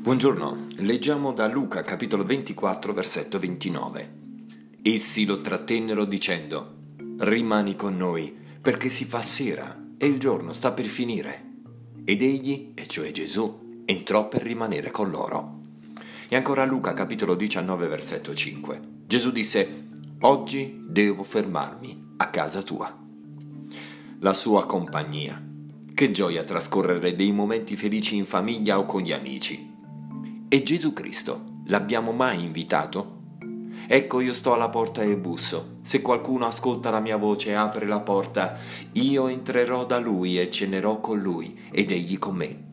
Buongiorno, leggiamo da Luca capitolo 24 versetto 29. Essi lo trattennero dicendo, rimani con noi, perché si fa sera e il giorno sta per finire. Ed egli, e cioè Gesù, entrò per rimanere con loro. E ancora Luca capitolo 19 versetto 5. Gesù disse, oggi devo fermarmi a casa tua. La sua compagnia. Che gioia trascorrere dei momenti felici in famiglia o con gli amici. E Gesù Cristo l'abbiamo mai invitato? Ecco io sto alla porta e busso. Se qualcuno ascolta la mia voce e apre la porta, io entrerò da lui e cenerò con lui ed egli con me.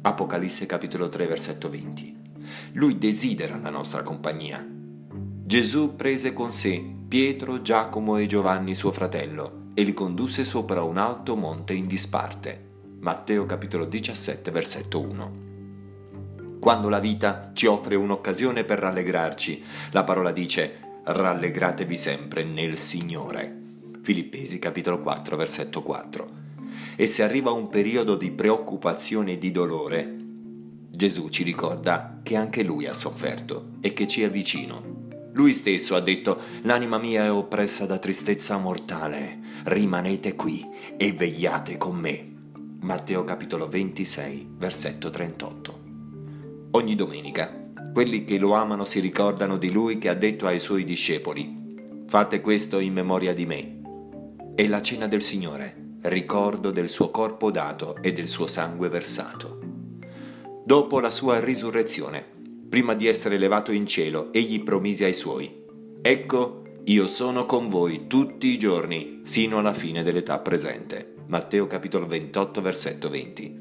Apocalisse capitolo 3 versetto 20. Lui desidera la nostra compagnia. Gesù prese con sé Pietro, Giacomo e Giovanni suo fratello e li condusse sopra un alto monte in disparte. Matteo capitolo 17 versetto 1. Quando la vita ci offre un'occasione per rallegrarci, la parola dice rallegratevi sempre nel Signore. Filippesi capitolo 4 versetto 4. E se arriva un periodo di preoccupazione e di dolore, Gesù ci ricorda che anche Lui ha sofferto e che ci è vicino. Lui stesso ha detto, l'anima mia è oppressa da tristezza mortale, rimanete qui e vegliate con me. Matteo capitolo 26 versetto 38 ogni domenica. Quelli che lo amano si ricordano di lui che ha detto ai suoi discepoli, fate questo in memoria di me. È la cena del Signore, ricordo del suo corpo dato e del suo sangue versato. Dopo la sua risurrezione, prima di essere elevato in cielo, egli promise ai suoi, ecco, io sono con voi tutti i giorni, sino alla fine dell'età presente. Matteo capitolo 28, versetto 20.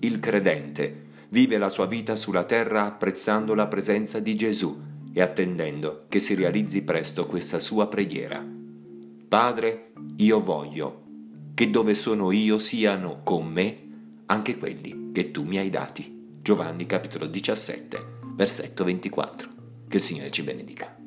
Il credente vive la sua vita sulla terra apprezzando la presenza di Gesù e attendendo che si realizzi presto questa sua preghiera. Padre, io voglio che dove sono io siano con me anche quelli che tu mi hai dati. Giovanni capitolo 17, versetto 24. Che il Signore ci benedica.